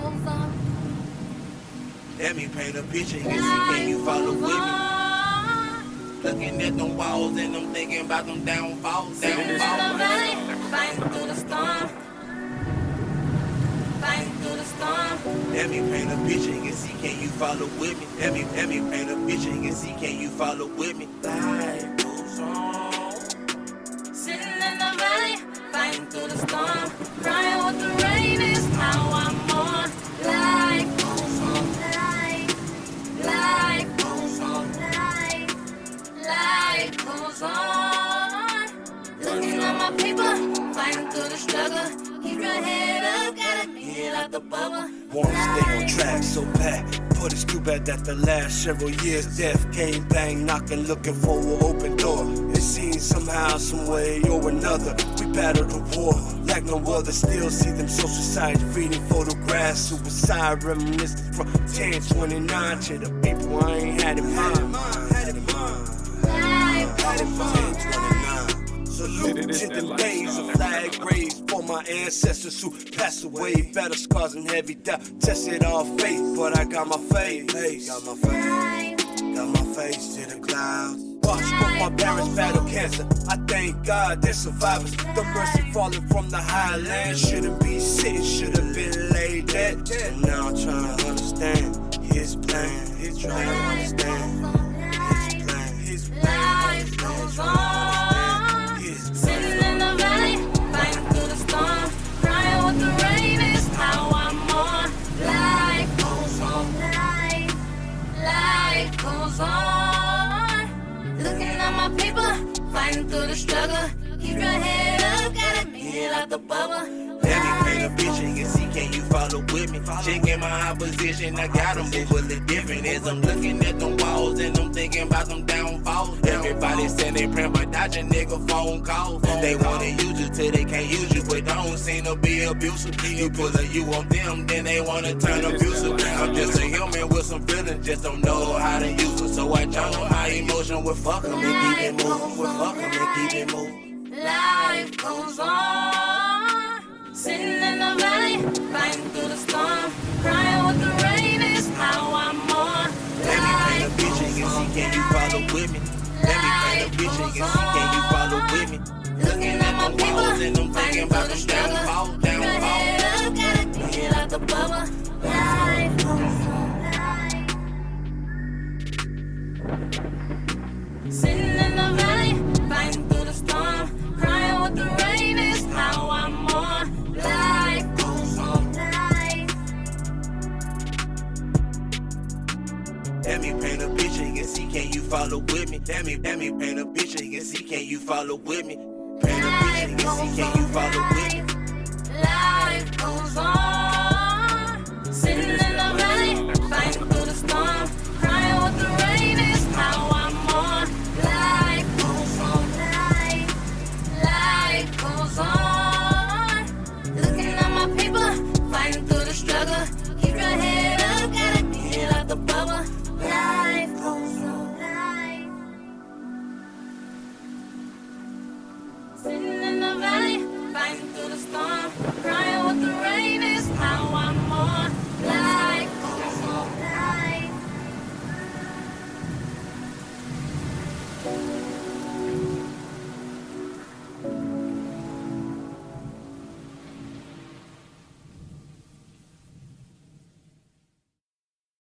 goes on. Let me paint a picture and see can you follow with me? Looking at them walls and I'm thinking about them downfalls, Sitting in the downfalls. valley, fighting through the storm. Fighting through the storm. Let me paint a picture and see can you follow with me? Let me let me paint a picture and see can you follow with me? Life goes on. Sitting in the valley, fighting through the storm. Crying people, fighting through the struggle. Keep your head up, gotta get out the bubble. Wanna stay on track so bad. But it's too bad that the last several years death came bang knocking, looking for an open door. It seems somehow, some way or another, we battled the war like no other. Still see them social sites reading photographs, suicide reminiscence from 1029 to the people I ain't had in mind. Ancestors who passed away. Battle scars and heavy doubt, tested all faith, but I got my faith. Got my faith. Got my face to the clouds. Watch both my parents battle cancer. I thank God they're survivors. The mercy falling from the highlands shouldn't be sitting, should have been laid dead. And now I'm trying to understand His plan. He's trying to understand my people, fighting through the struggle. Keep your head up, gotta get out the bubble. Let a picture and see can you follow with me? Checking my opposition, I got them moving a different. As I'm looking at them walls and I'm thinking about them downfalls. Everybody saying they praying but dodging nigga phone calls. They wanna use you till they can't use you, but don't seem to be abusive. You pull a you on them, then they wanna turn abusive. I'm just a human with some feelings, just don't know how to use it. So I channel my emotion with fuck 'em and keep it moving. Downfalls, Keep your downfalls. head up, gotta get out the bubble. Life goes on. Sitting in the valley, fighting through the storm. Crying what the rain is, how I'm on. Life goes on, life. Let me paint a picture and see can you follow with me. Let me let me paint a picture and see can you follow with me. Life goes on. Sitting in the valley, fighting through the storm, crying with the rain is how I'm on.